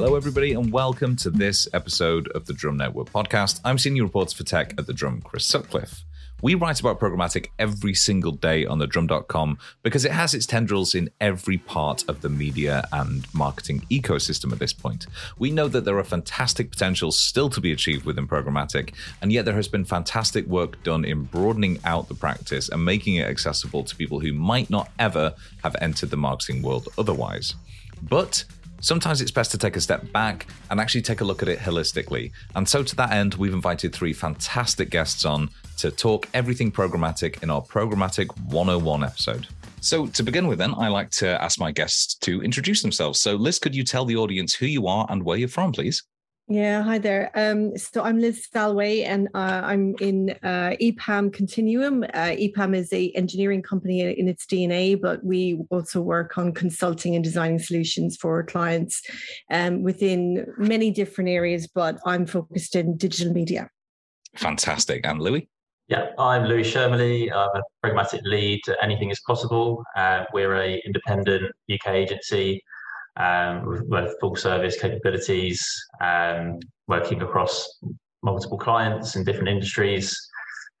Hello, everybody, and welcome to this episode of the Drum Network podcast. I'm senior reporter for tech at the Drum, Chris Sutcliffe. We write about programmatic every single day on the drum.com because it has its tendrils in every part of the media and marketing ecosystem at this point. We know that there are fantastic potentials still to be achieved within programmatic, and yet there has been fantastic work done in broadening out the practice and making it accessible to people who might not ever have entered the marketing world otherwise. But Sometimes it's best to take a step back and actually take a look at it holistically. And so, to that end, we've invited three fantastic guests on to talk everything programmatic in our Programmatic 101 episode. So, to begin with, then, I like to ask my guests to introduce themselves. So, Liz, could you tell the audience who you are and where you're from, please? Yeah, hi there. Um, so I'm Liz Salway, and uh, I'm in uh, EPAM Continuum. Uh, EPAM is a engineering company in its DNA, but we also work on consulting and designing solutions for clients um, within many different areas. But I'm focused in digital media. Fantastic. And Louis? Yeah, I'm Louis Schermuly. I'm a programmatic lead at Anything is Possible. Uh, we're a independent UK agency um, with full service capabilities, um, working across multiple clients in different industries.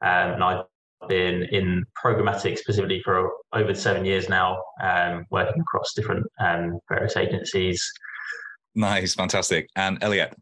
Um, and I've been in programmatic specifically for over seven years now, um, working across different um, various agencies. Nice, fantastic. And Eliette?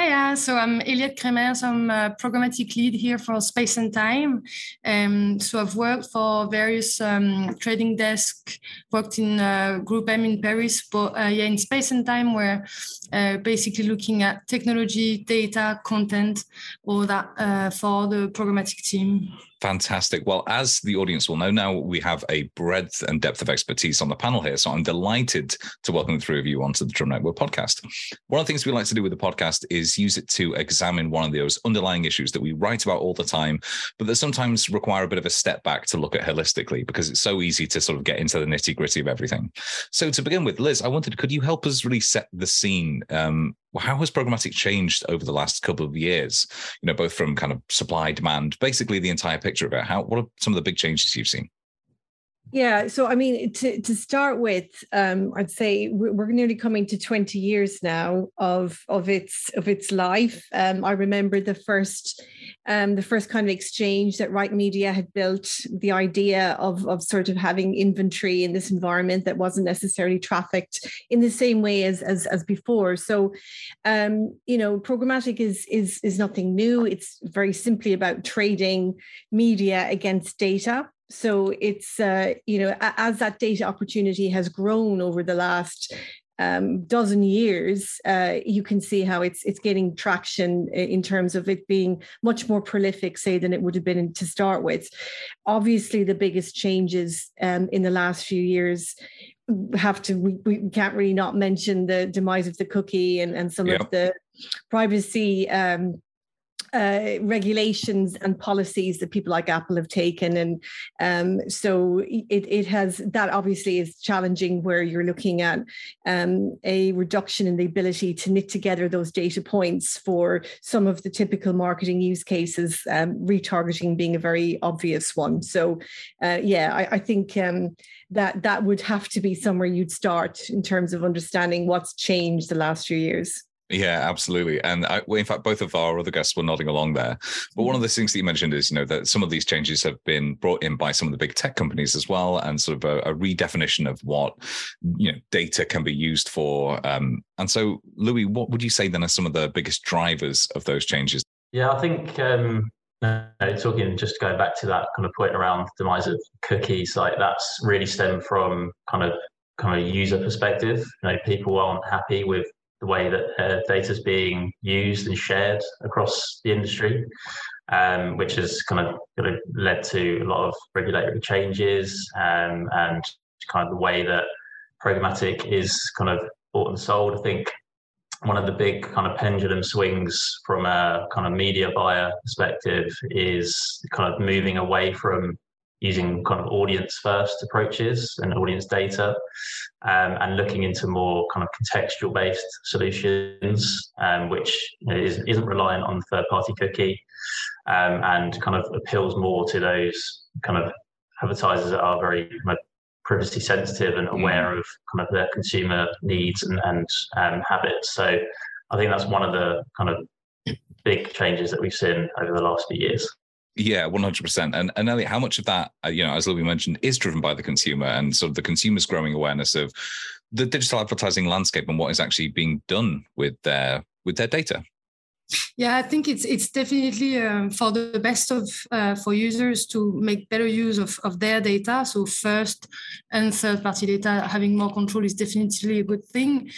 Uh, so I'm Eliette Cremers. I'm a programmatic lead here for Space and Time. Um, so I've worked for various um, trading desks, worked in uh, Group M in Paris, but uh, yeah, in Space and Time, we're uh, basically looking at technology, data, content, all that uh, for the programmatic team. Fantastic. Well, as the audience will know now, we have a breadth and depth of expertise on the panel here. So I'm delighted to welcome the three of you onto the Drum Network podcast. One of the things we like to do with the podcast is use it to examine one of those underlying issues that we write about all the time, but that sometimes require a bit of a step back to look at holistically because it's so easy to sort of get into the nitty gritty of everything. So to begin with, Liz, I wanted, could you help us really set the scene um, how has programmatic changed over the last couple of years? You know, both from kind of supply, demand, basically the entire picture of it. How what are some of the big changes you've seen? Yeah, so I mean, to to start with, um, I'd say we're nearly coming to twenty years now of of its of its life. Um, I remember the first um, the first kind of exchange that Right Media had built. The idea of of sort of having inventory in this environment that wasn't necessarily trafficked in the same way as as, as before. So, um, you know, programmatic is is is nothing new. It's very simply about trading media against data so it's uh, you know as that data opportunity has grown over the last um, dozen years, uh, you can see how it's it's gaining traction in terms of it being much more prolific, say, than it would have been to start with. Obviously, the biggest changes um, in the last few years have to we, we can't really not mention the demise of the cookie and and some yep. of the privacy um, uh, regulations and policies that people like Apple have taken, and um, so it it has that obviously is challenging where you're looking at um, a reduction in the ability to knit together those data points for some of the typical marketing use cases, um, retargeting being a very obvious one. So, uh, yeah, I, I think um, that that would have to be somewhere you'd start in terms of understanding what's changed the last few years. Yeah, absolutely. And I, well, in fact, both of our other guests were nodding along there. But one of the things that you mentioned is, you know, that some of these changes have been brought in by some of the big tech companies as well, and sort of a, a redefinition of what you know data can be used for. Um, and so, Louis, what would you say then are some of the biggest drivers of those changes? Yeah, I think um, talking just going back to that kind of point around demise of cookies, like that's really stemmed from kind of kind of user perspective. You know, people aren't happy with the way that uh, data is being used and shared across the industry, um, which has kind of, kind of led to a lot of regulatory changes um, and kind of the way that programmatic is kind of bought and sold. I think one of the big kind of pendulum swings from a kind of media buyer perspective is kind of moving away from using kind of audience first approaches and audience data um, and looking into more kind of contextual based solutions um, which is, isn't reliant on third party cookie um, and kind of appeals more to those kind of advertisers that are very kind of privacy sensitive and aware mm. of kind of their consumer needs and, and um, habits. So I think that's one of the kind of big changes that we've seen over the last few years. Yeah, one hundred percent. And and Eliette, how much of that, uh, you know, as Louis mentioned, is driven by the consumer and sort of the consumer's growing awareness of the digital advertising landscape and what is actually being done with their with their data. Yeah, I think it's it's definitely um, for the best of uh, for users to make better use of, of their data. So first and third party data having more control is definitely a good thing.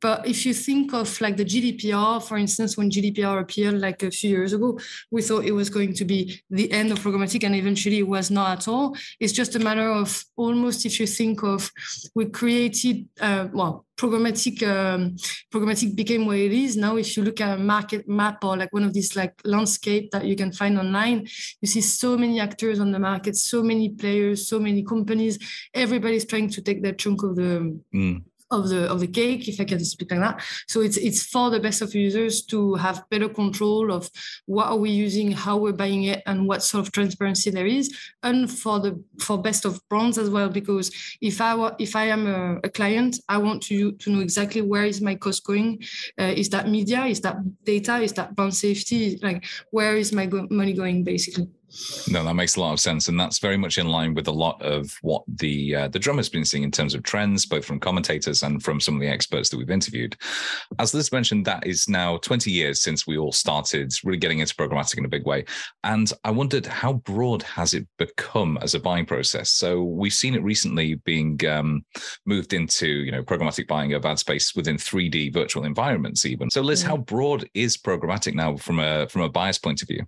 But if you think of like the GDPR, for instance, when GDPR appeared like a few years ago, we thought it was going to be the end of programmatic, and eventually it was not at all. It's just a matter of almost if you think of we created uh, well programmatic um, programmatic became what it is. Now if you look at a market map or like one of these like landscape that you can find online you see so many actors on the market so many players so many companies. Everybody's trying to take that chunk of the mm of the of the cake, if I can speak like that. So it's it's for the best of users to have better control of what are we using, how we're buying it, and what sort of transparency there is, and for the for best of brands as well. Because if I were, if I am a, a client, I want to to know exactly where is my cost going. Uh, is that media? Is that data? Is that brand safety? Like where is my go- money going, basically? No, that makes a lot of sense, and that's very much in line with a lot of what the uh, the drum has been seeing in terms of trends, both from commentators and from some of the experts that we've interviewed. As Liz mentioned, that is now 20 years since we all started really getting into programmatic in a big way, and I wondered how broad has it become as a buying process. So we've seen it recently being um, moved into you know programmatic buying of ad space within 3D virtual environments, even. So, Liz, yeah. how broad is programmatic now from a from a buyer's point of view?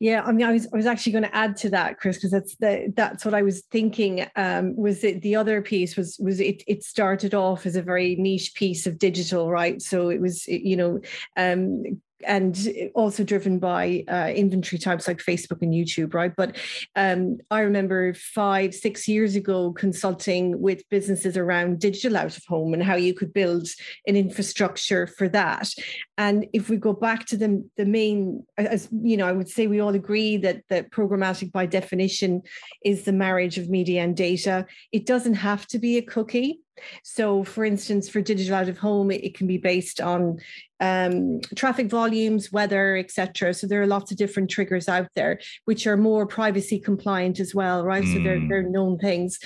Yeah, I mean, I was I was actually going to add to that, Chris, because that's the that's what I was thinking. Um, was the other piece was was it it started off as a very niche piece of digital, right? So it was you know um, and also driven by uh, inventory types like Facebook and YouTube, right? But um, I remember five, six years ago consulting with businesses around digital out of home and how you could build an infrastructure for that. And if we go back to the, the main, as you know, I would say we all agree that that programmatic by definition is the marriage of media and data. It doesn't have to be a cookie. So, for instance, for digital out of home, it, can be based on um, traffic volumes, weather, etc. So there are lots of different triggers out there, which are more privacy compliant as well, right? Mm. So they're hmm. they're known things.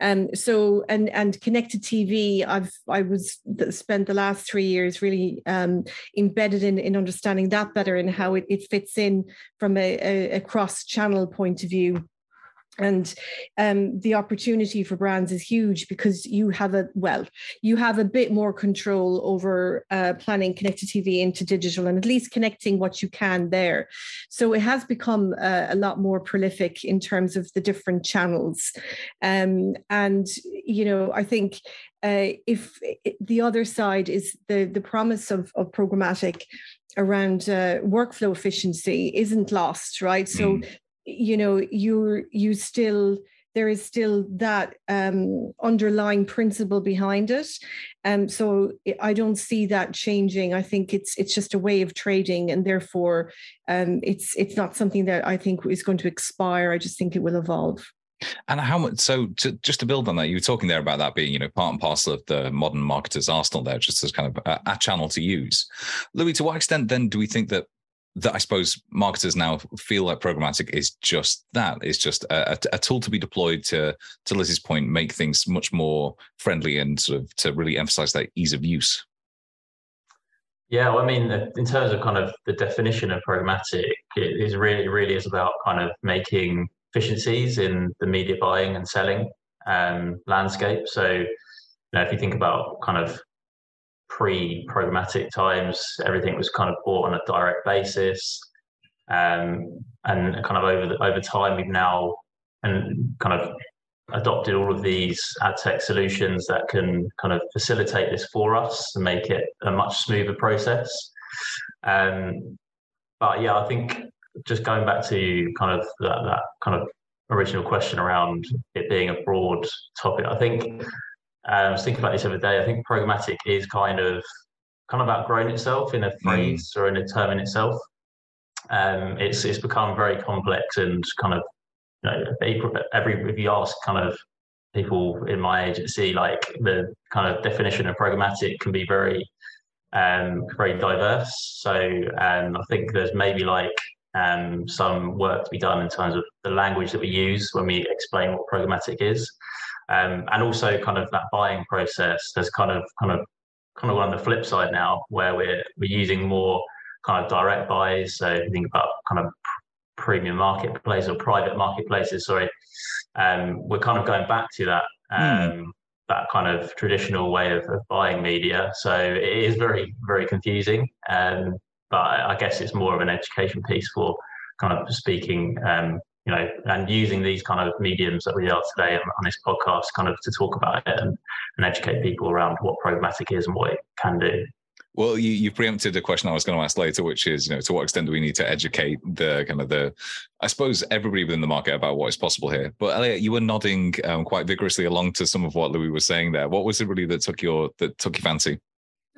Um, so and and connected TV, I've I was spent the last three years really um, embedded in in understanding that better and how it, it fits in from a, a, a cross channel point of view and um, the opportunity for brands is huge because you have a well you have a bit more control over uh, planning connected tv into digital and at least connecting what you can there. So it has become uh, a lot more prolific in terms of the different channels. Um, and you know i think uh, if the other side is the the promise of, of programmatic around uh, workflow efficiency isn't lost right? So mm you know you you still there is still that um, underlying principle behind it um, so i don't see that changing i think it's it's just a way of trading and therefore um, it's it's not something that i think is going to expire i just think it will evolve and how much? So, to, just to build on that, you were talking there about that being, you know, part and parcel of the modern marketer's arsenal. There, just as kind of a, a channel to use. Louis, to what extent then do we think that that I suppose marketers now feel like programmatic is just that. It's just a, a, tool to be deployed to, to Liz's point, make things much more friendly and sort of to really emphasize that ease of use. Yeah, well, I mean, in terms of kind of the definition of programmatic, it is really, really is about kind of making efficiencies in the media buying and selling um, landscape. So, you know, if you think about kind of pre-programmatic times, everything was kind of bought on a direct basis, um, and kind of over the, over time, we've now and kind of adopted all of these ad tech solutions that can kind of facilitate this for us and make it a much smoother process. Um, but yeah, I think just going back to kind of that, that kind of original question around it being a broad topic, I think I was thinking about this other day. I think programmatic is kind of kind of outgrown itself in a hmm. phrase mm. or in a term in itself. Um, it's it's become very complex and kind of you know every if you ask kind of people in my agency, like the kind of definition of programmatic can be very um, very diverse. So um, I think there's maybe like um, some work to be done in terms of the language that we use when we explain what programmatic is, um, and also kind of that buying process. There's kind of kind of kind of on the flip side now where we're we're using more kind of direct buys. So if you think about kind of premium marketplace or private marketplaces, sorry, um, we're kind of going back to that. Mm. That kind of traditional way of, of, buying media, so it is very, very confusing. Um, but I guess it's more of an education piece for kind of speaking, um, you know, and using these kind of mediums that we are today on, on this podcast, kind of to talk about it and, and educate people around what programmatic is and what it can do. Well, you, you preempted a question I was going to ask later, which is, you know, to what extent do we need to educate the kind of the, I suppose, everybody within the market about what is possible here? But Eliette, you were nodding um, quite vigorously along to some of what Louis was saying there. What was it really that took your that took your fancy?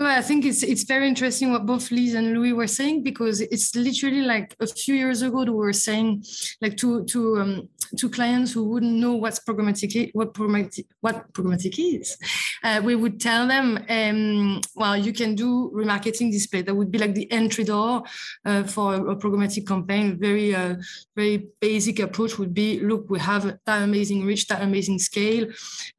Well, I think it's it's very interesting what both Liz and Louis were saying because it's literally like a few years ago we were saying like to to um, to clients who wouldn't know what's programmatic what programmatic what programmatic is, uh, we would tell them, um, well, you can do remarketing display. That would be like the entry door uh, for a, programmatic campaign. Very uh, very basic approach would be, look, we have that amazing reach, that amazing scale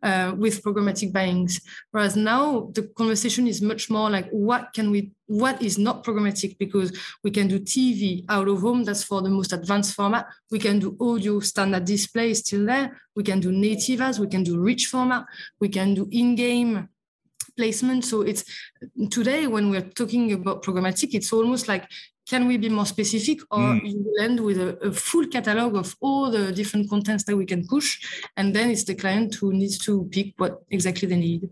uh, with programmatic buyings. Whereas now the conversation is much more like what can we what is not programmatic because we can do TV out of home, that's for the most advanced format. We can do audio standard display still there. We can do native ads, we can do rich format, we can do in-game placement. So it's today when we're talking about programmatic, it's almost like can we be more specific or mm. you will end with a, a, full catalog of all the different contents that we can push and then it's the client who needs to pick what exactly they need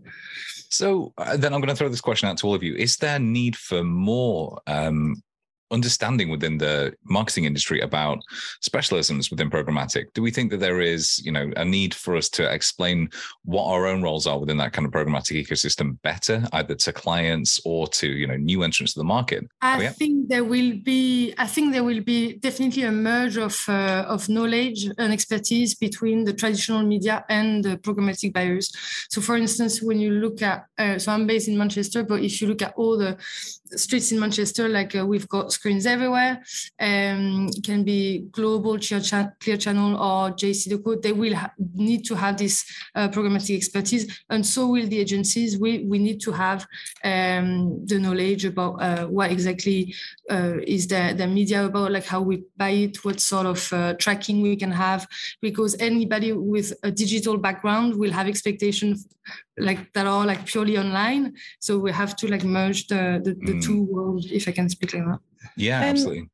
so uh, then I'm going to throw this question out to all of you. Is there need for more um, understanding within the marketing industry about specialisms within programmatic do we think that there is you know a need for us to explain what our own roles are within that kind of programmatic ecosystem better either to clients or to you know new entrants to the market? I oh, think there will be i think there will be definitely a merge of uh, of knowledge and expertise between the traditional media and the programmatic buyers. So for instance when you look at uh, so i'm based in manchester but if you look at all the streets in manchester like uh, we've got screens everywhere. Um, can be global clear, cha- clear channel or JCDecaux. They will ha- need to have this uh, programmatic expertise, and so will the agencies. We we need to have um, the knowledge about uh, what exactly uh, is the the media about, like how we buy it, what sort of uh, tracking we can have, because anybody with a digital background will have expectations like that are like purely online. So we have to like merge the the, the mm. two worlds, if I can speak like that. Yeah, um, absolutely.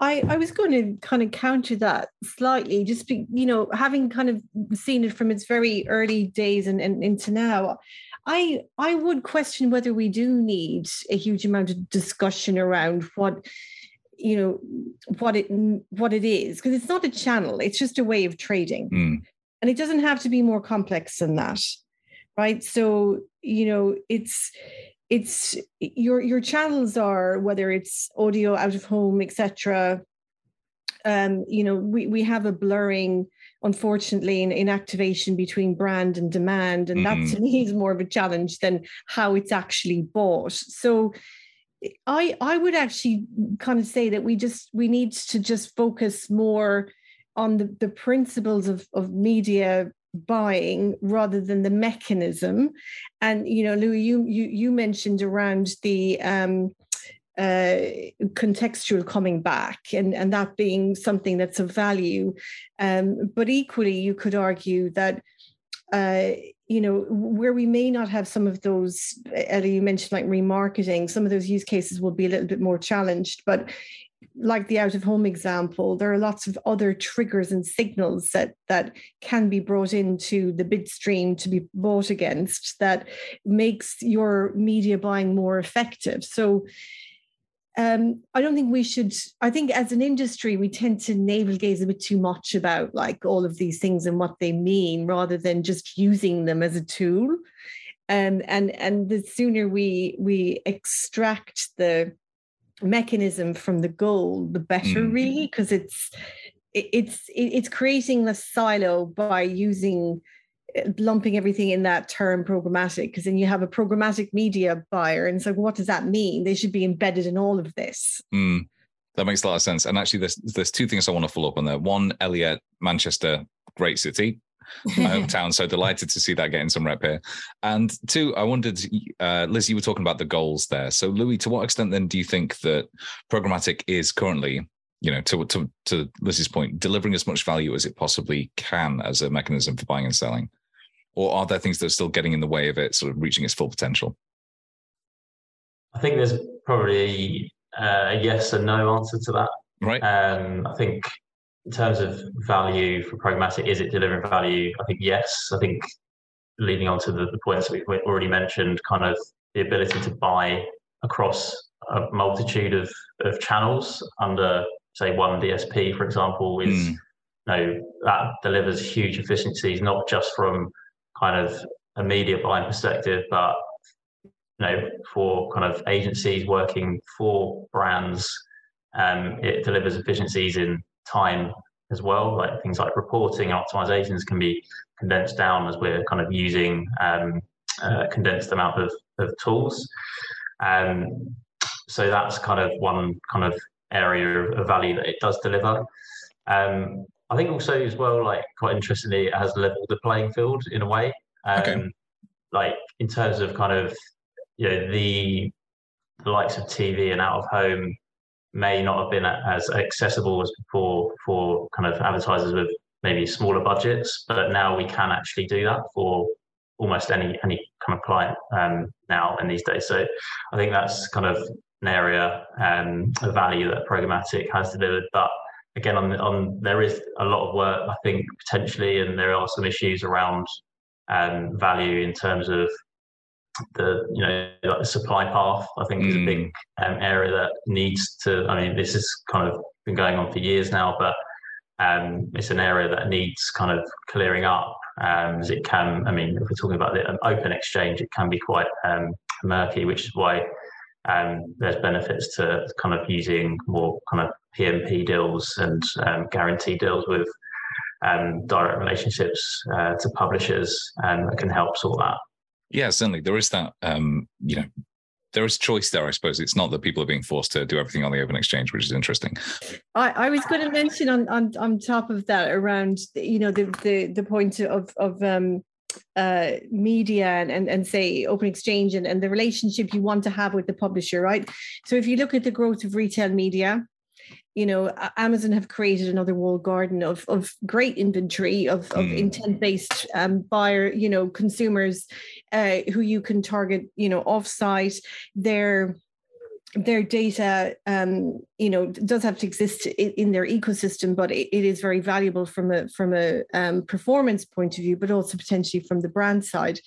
I, I was going to kind of counter that slightly, just be, you know, having kind of seen it from its very early days and, and into now. I I would question whether we do need a huge amount of discussion around what you know what it what it is because it's not a channel it's just a way of trading mm. and it doesn't have to be more complex than that right so you know it's it's your your channels are whether it's audio out of home etc um you know we we have a blurring unfortunately in, in activation between brand and demand and mm-hmm. that to me is more of a challenge than how it's actually bought so i i would actually kind of say that we just we need to just focus more on the, the principles of, of media buying rather than the mechanism and you know louis you you, you mentioned around the um, uh, contextual coming back and, and that being something that's of value. Um, but equally, you could argue that, uh, you know, where we may not have some of those, Ellie, you mentioned like remarketing, some of those use cases will be a little bit more challenged. But like the out of home example, there are lots of other triggers and signals that that can be brought into the bid stream to be bought against that makes your media buying more effective. So um, I don't think we should. I think as an industry, we tend to navel gaze a bit too much about like all of these things and what they mean, rather than just using them as a tool. Um, and and the sooner we we extract the mechanism from the goal, the better, mm. really, because it's it's it's creating the silo by using lumping everything in that term programmatic because then you have a programmatic media buyer and so what does that mean? They should be embedded in all of this. Mm, that makes a lot of sense. And actually there's there's two things i want to follow up on there. One Eliette manchester great city. My hometown so delighted to see that getting some rep here. And two i wondered uh, liz you were talking about the goals there. So louis to what extent then do you think that programmatic is currently you know, to to to Liz's point, delivering as much value as it possibly can as a mechanism for buying and selling, or are there things that are still getting in the way of it sort of reaching its full potential? I think there's probably uh, a yes and no answer to that. Right. Um, I think in terms of value for programmatic, is it delivering value? I think yes. I think leading on to the, the points we've already mentioned, kind of the ability to buy across a multitude of, of channels under say one DSP, for example, is mm. you know that delivers huge efficiencies, not just from kind of a media buying perspective, but you know for kind of agencies working for brands, um, it delivers efficiencies in time as well. Like things like reporting optimizations can be condensed down as we're kind of using um, a condensed amount of, of tools. Um, so that's kind of one kind of area of value that it does deliver. Um, I think also as well, like quite interestingly, it has leveled the playing field in a way. Um, okay. Like in terms of kind of you know the, the likes of TV and out of home may not have been as accessible as before for kind of advertisers with maybe smaller budgets, but now we can actually do that for almost any any kind of client um, now and these days. So I think that's kind of an area um, of value that programmatic has delivered. But again, on, on there is a lot of work, I think, potentially, and there are some issues around um, value in terms of the you know like the supply path. I think mm. is a big mm. um, area that needs to. I mean, this has kind of been going on for years now, but um, it's an area that needs kind of clearing up. Um, as it can, I mean, if we're talking about the, an open exchange, it can be quite um, murky, which is why um, there's benefits to kind of using more kind of PMP deals and um, guarantee deals with um, direct relationships uh, to publishers and that can help sort that. Yeah, certainly there is that. Um, you know, there is choice there. I suppose it's not that people are being forced to do everything on the open exchange, which is interesting. I, I was going to mention on, on on top of that around you know the the the point of of um uh, media and, and, and say open exchange and, and the relationship you want to have with the publisher, right? So if you look at the growth of retail media, you know, Amazon have created another walled garden of, of great inventory of, of mm. intent-based um, buyer, you know, consumers uh, who you can target, you know, offsite. They're their data, um, you know, does have to exist in, in their ecosystem, but it, it is very valuable from a from a um, performance point of view, but also potentially from the brand side.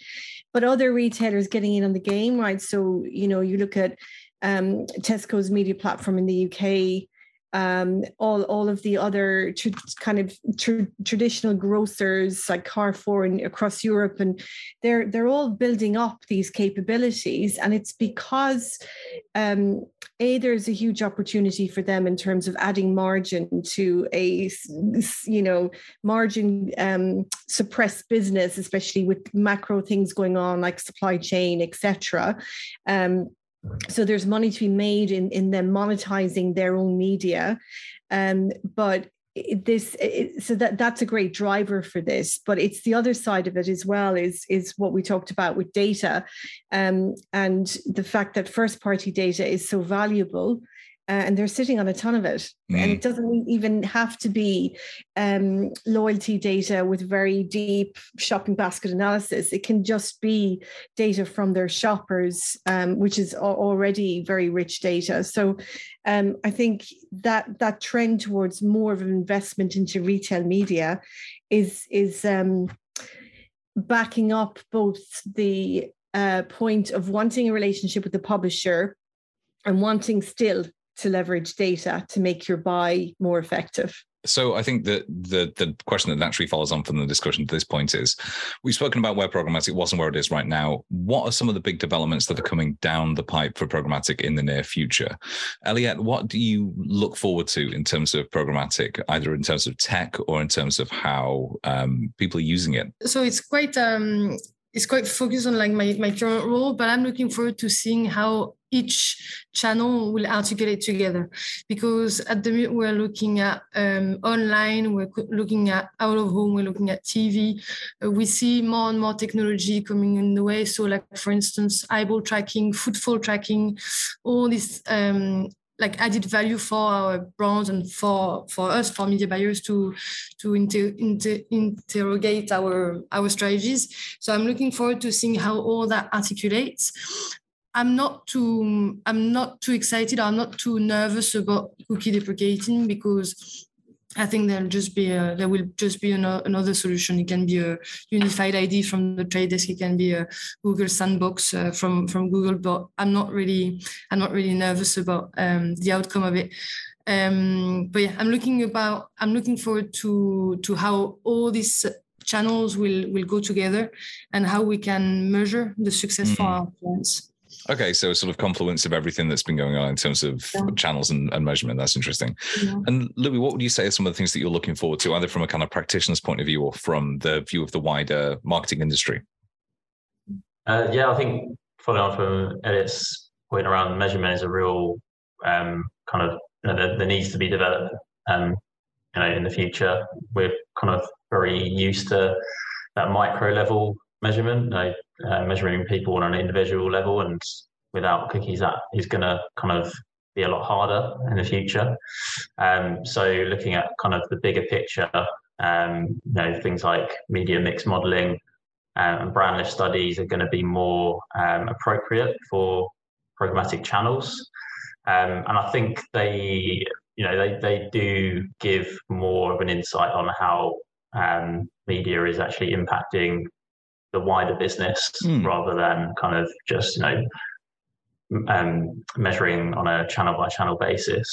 But other retailers getting in on the game, right? So you know, you look at um, Tesco's media platform in the UK um, all all of the other tr- kind of tr- traditional grocers like Carrefour and across Europe, and they're they're all building up these capabilities, and it's because um, a there's a huge opportunity for them in terms of adding margin to a you know margin um, suppressed business, especially with macro things going on like supply chain, etc. Um, so there's money to be made in in them monetizing their own media. Um, but this so that that's a great driver for this. But it's the other side of it as well is is what we talked about with data. Um, and the fact that first party data is so valuable uh, and they're sitting on a ton of it. Mm. And it doesn't even have to be um, loyalty data with very deep shopping basket analysis. It can just be data from their shoppers, um, which is already very rich data. So um, I think that that trend towards more of an investment into retail media is is um, backing up both the uh, point of wanting a relationship with the publisher and wanting still to leverage data to make your buy more effective. So I think that the the question that naturally follows on from the discussion to this point is we've spoken about where programmatic wasn't where it is right now. What are some of the big developments that are coming down the pipe for programmatic in the near future? Eliette, what do you look forward to in terms of programmatic, either in terms of tech or in terms of how um, people are using it? So it's quite um, it's quite focused on like my, my current role, but I'm looking forward to seeing how each channel will articulate together. Because at the minute we're looking at um, online we're looking at out of home we're looking at tv uh, we see more and more technology coming in the way. So like for instance eyeball tracking footfall tracking all this um, like added value for our brands and for for us for media buyers to to inter, inter, interrogate our our strategies. So i'm looking forward to seeing how all that articulates i'm not too i'm not too excited i'm not too nervous about cookie deprecating because I think there'll just be a, there will just be another solution. It can be a unified ID from the trade desk. It can be a Google Sandbox uh, from from Google. But I'm not really I'm not really nervous about um, the outcome of it. Um, but yeah, I'm looking about I'm looking forward to to how all these channels will will go together and how we can measure the success mm-hmm. for our clients. Okay, so sort of confluence of everything that's been going on in terms of yeah. channels and, and, measurement. That's interesting. Yeah. And Louis, what would you say are some of the things that you're looking forward to, either from a kind of practitioner's point of view or from the view of the wider marketing industry? Uh, yeah, I think following on from Eliette's point around measurement is a real um, kind of you know, there, there, needs to be developed. Um, you know, in the future, we're kind of very used to that micro level measurement, know, uh, measuring people on an individual level, and without cookies, that is going to kind of be a lot harder in the future. Um, so looking at kind of the bigger picture, um, you know, things like media mix modeling um, and brand lift studies are going to be more um, appropriate for programmatic channels. Um, and I think they, you know, they, they do give more of an insight on how um, media is actually impacting the wider business mm. rather than kind of just you know um, measuring on a channel by channel basis.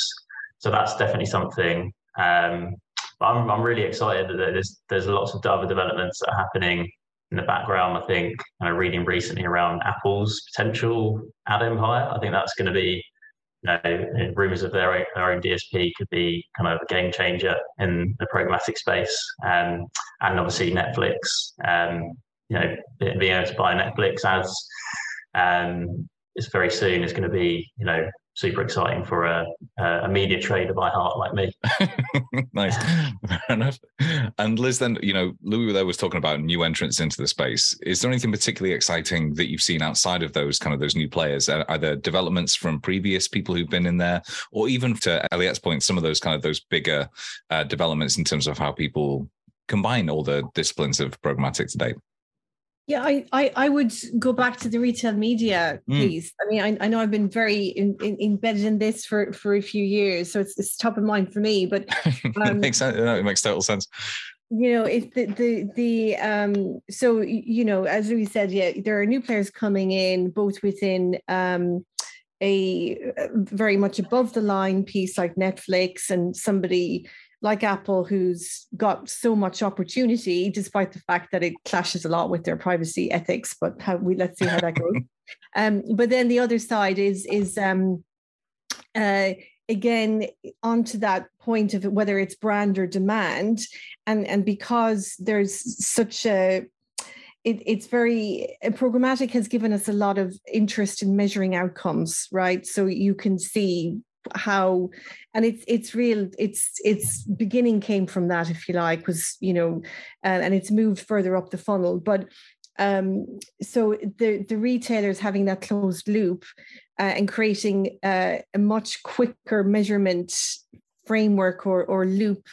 So that's definitely something. Um, but I'm, I'm really excited that there's there's lots of other developments that are happening in the background. I think kind of reading recently around Apple's potential ad empire. I think that's going to be you know, rumors of their own, their own DSP could be kind of a game changer in the programmatic space. Um, and obviously Netflix, um, you know, being able to buy Netflix as um, is very soon is going to be, you know, super exciting for a, a media trader by heart like me. nice, fair enough. And Liz, then you know, Louis there was talking about new entrants into the space. Is there anything particularly exciting that you've seen outside of those kind of those new players? Either developments from previous people who've been in there, or even to Eliette's point, some of those kind of those bigger uh, developments in terms of how people combine all the disciplines of programmatic today. Yeah, I, I, I would go back to the retail media mm. piece. I mean, I, I know I've been very in, in, embedded in this for, for a few years, so it's, it's top of mind for me. But um, it makes sense. It makes total sense. You know, if the the the um, so you know, as we said, yeah, there are new players coming in, both within um, a very much above the line piece like Netflix and somebody like Apple, who's got so much opportunity, despite the fact that it clashes a lot with their privacy ethics. But how we let's see how that goes. um, but then the other side is is um, uh, again onto that point of whether it's brand or demand, and and because there's such a it, it's very programmatic has given us a lot of interest in measuring outcomes right so you can see how and it's it's real it's it's beginning came from that if you like was you know uh, and it's moved further up the funnel. But um so the the retailers having that closed loop uh, and creating uh, a much quicker measurement framework or, or loop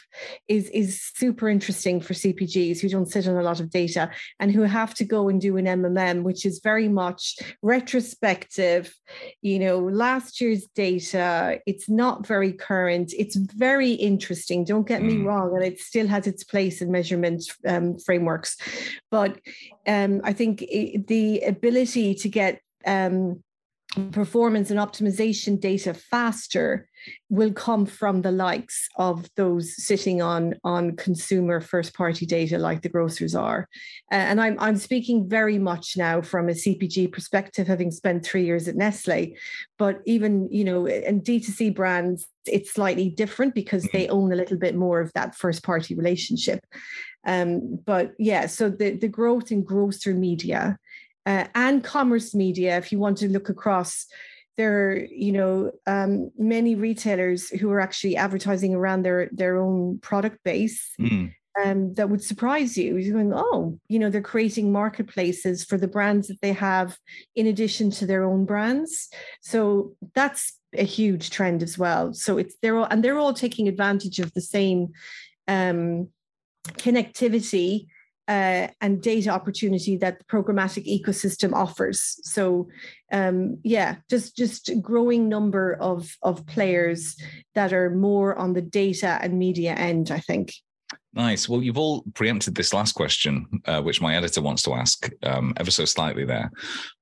is, is super interesting for CPGs who don't sit on a lot of data and who have to go and do an MMM, which is very much retrospective. You know, last year's data, it's not very current. It's very interesting. Don't get mm. me wrong. And it still has its place in measurement um, frameworks. But um, I think it, the ability to get um, performance and optimization data faster will come from the likes of those sitting on on consumer first party data like the grocers are. And i'm i'm speaking very much now from a cpg perspective having spent 3 years at nestle but even you know and d2c brands it's slightly different because they own a little bit more of that first party relationship. Um, but yeah so the the growth in grocer media uh, and commerce media, if you want to look across, there are you know um, many retailers who are actually advertising around their their own product base. Mm. Um, that would surprise you. You're going, oh, you know, they're creating marketplaces for the brands that they have in addition to their own brands. So that's a huge trend as well. So it's they're all and they're all taking advantage of the same um, connectivity uh, and data opportunity that the programmatic ecosystem offers. So, um, yeah, just just growing number of of players that are more on the data and media end. I think. Nice. Well, you've all preempted this last question, uh, which my editor wants to ask um, ever so slightly there.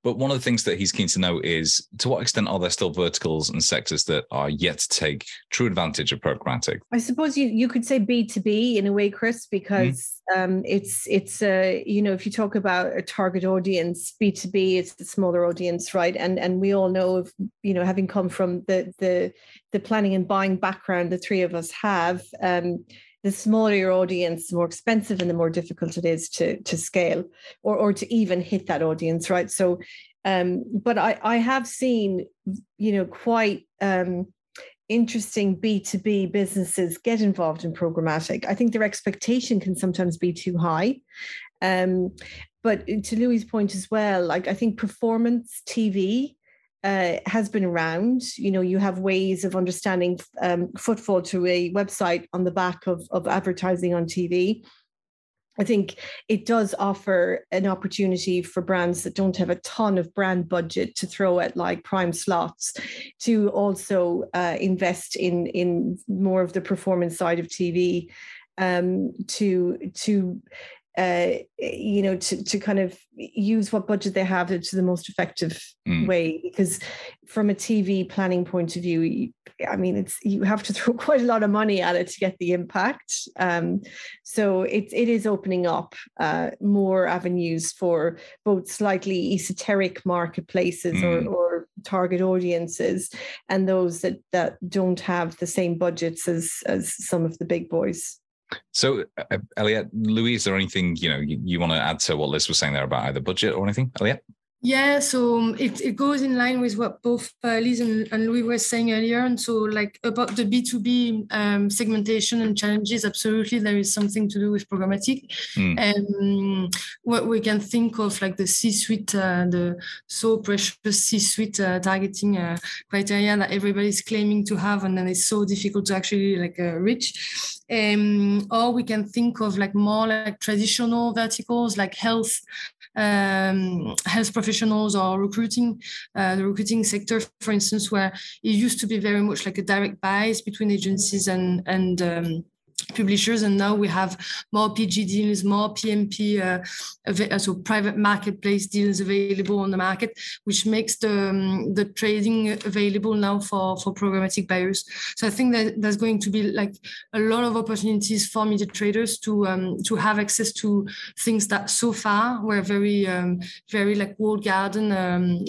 But one of the things that he's keen to know is to what extent are there still verticals and sectors that are yet to take true advantage of programmatic? I suppose you, you could say B2B in a way, Chris, because mm. um, it's, it's you know, if you talk about a target audience, B2B, it's the smaller audience, right? And, and we all know, of, you know, having come from the, the, the planning and buying background the three of us have, um, the smaller your audience, the more expensive and the more difficult it is to to scale or or to even hit that audience, right? So, um, but I I have seen, you know, quite um, interesting B2B businesses get involved in programmatic. I think their expectation can sometimes be too high. Um, but to Louis's point as well, like I think performance TV uh, has been around. You know, you have ways of understanding um, footfall to a website on the back of, of advertising on TV. I think it does offer an opportunity for brands that don't have a ton of brand budget to throw at like prime slots to also uh, invest in in more of the performance side of TV um, to to uh, you know, to, to kind of use what budget they have to the most effective mm. way. Because from a TV planning point of view, I mean, it's you have to throw quite a lot of money at it to get the impact. Um, so it it is opening up uh, more avenues for both slightly esoteric marketplaces mm. or, or target audiences and those that that don't have the same budgets as as some of the big boys. So, uh, Eliette, Louis, is there anything you know you, you want to add to what Liz was saying there about either budget or anything, Eliette? Yeah, so um, it, it goes in line with what both uh, Liz and, and Louis were saying earlier. And so, like about the B2B um, segmentation and challenges, absolutely, there is something to do with programmatic. Mm. Um, what we can think of, like the C suite, uh, the so precious C suite uh, targeting uh, criteria that everybody's claiming to have, and then it's so difficult to actually like uh, reach. Um, or we can think of like more like traditional verticals like health um, health professionals or recruiting, uh, the recruiting sector, for instance, where it used to be very much like a direct bias between agencies and and um, publishers and now we have more pg deals more pmp uh, so private marketplace deals available on the market which makes the um, the trading available now for for programmatic buyers. So i think that there's going to be like a lot of opportunities for media traders to um, to have access to things that so far were very um, very like walled garden um,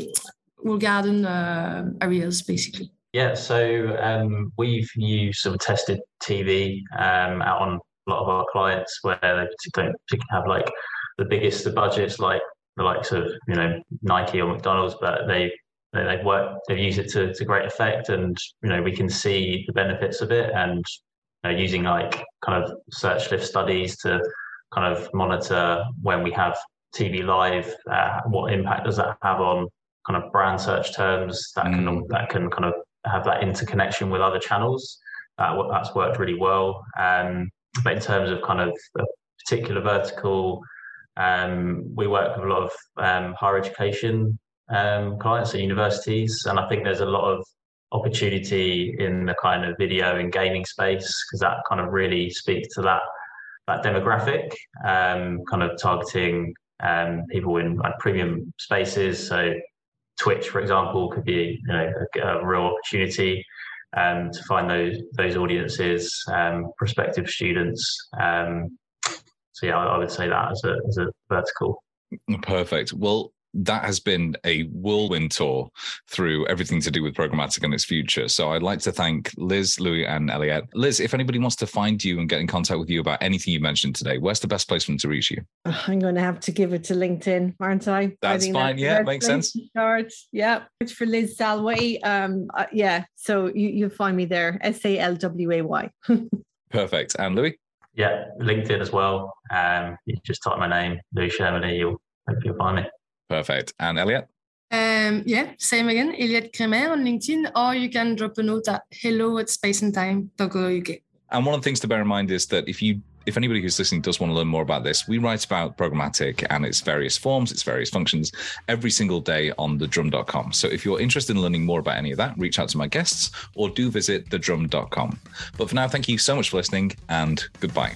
walled garden uh, areas basically yeah, so um, we've used some tested TV um, out on a lot of our clients where they don't have like the biggest of budgets, like the likes of you know Nike or McDonald's, but they they've worked, they've used it to, to great effect, and you know we can see the benefits of it, and you know, using like kind of search lift studies to kind of monitor when we have TV live, uh, what impact does that have on kind of brand search terms that mm. can that can kind of have that interconnection with other channels. Uh, that's worked really well. Um, but in terms of kind of a particular vertical, um, we work with a lot of um, higher education um, clients at universities, and I think there's a lot of opportunity in the kind of video and gaming space because that kind of really speaks to that that demographic, um, kind of targeting um, people in like premium spaces. So Twitch, for example, could be you know a, a real opportunity um, to find those those audiences, um, prospective students. Um, so yeah, I, I, would say that as a as a vertical. Perfect. Well, that has been a whirlwind tour through everything to do with programmatic and its future. So I'd like to thank Liz, Louis, and Eliette. Liz, if anybody wants to find you and get in contact with you about anything you mentioned today, where's the best place for them to reach you? I'm going to have to give it to LinkedIn, aren't I? That's I fine. That's yeah, makes sense. Start. Yeah, it's for Liz Salway. Um, uh, yeah, so you you'll find me there. S A L W A Y. Perfect. And Louis. Yeah, LinkedIn as well. Um, you just type my name, Louis Sherman, you'll you'll find me. Perfect. And Eliette? Um, yeah, same again, Eliette Cremer on LinkedIn, or you can drop a note at hello at spaceandtime.co.uk. And one of the things to bear in mind is that if you if anybody who's listening does want to learn more about this, we write about programmatic and its various forms, its various functions every single day on thedrum.com. So if you're interested in learning more about any of that, reach out to my guests or do visit thedrum.com. But for now, thank you so much for listening and goodbye.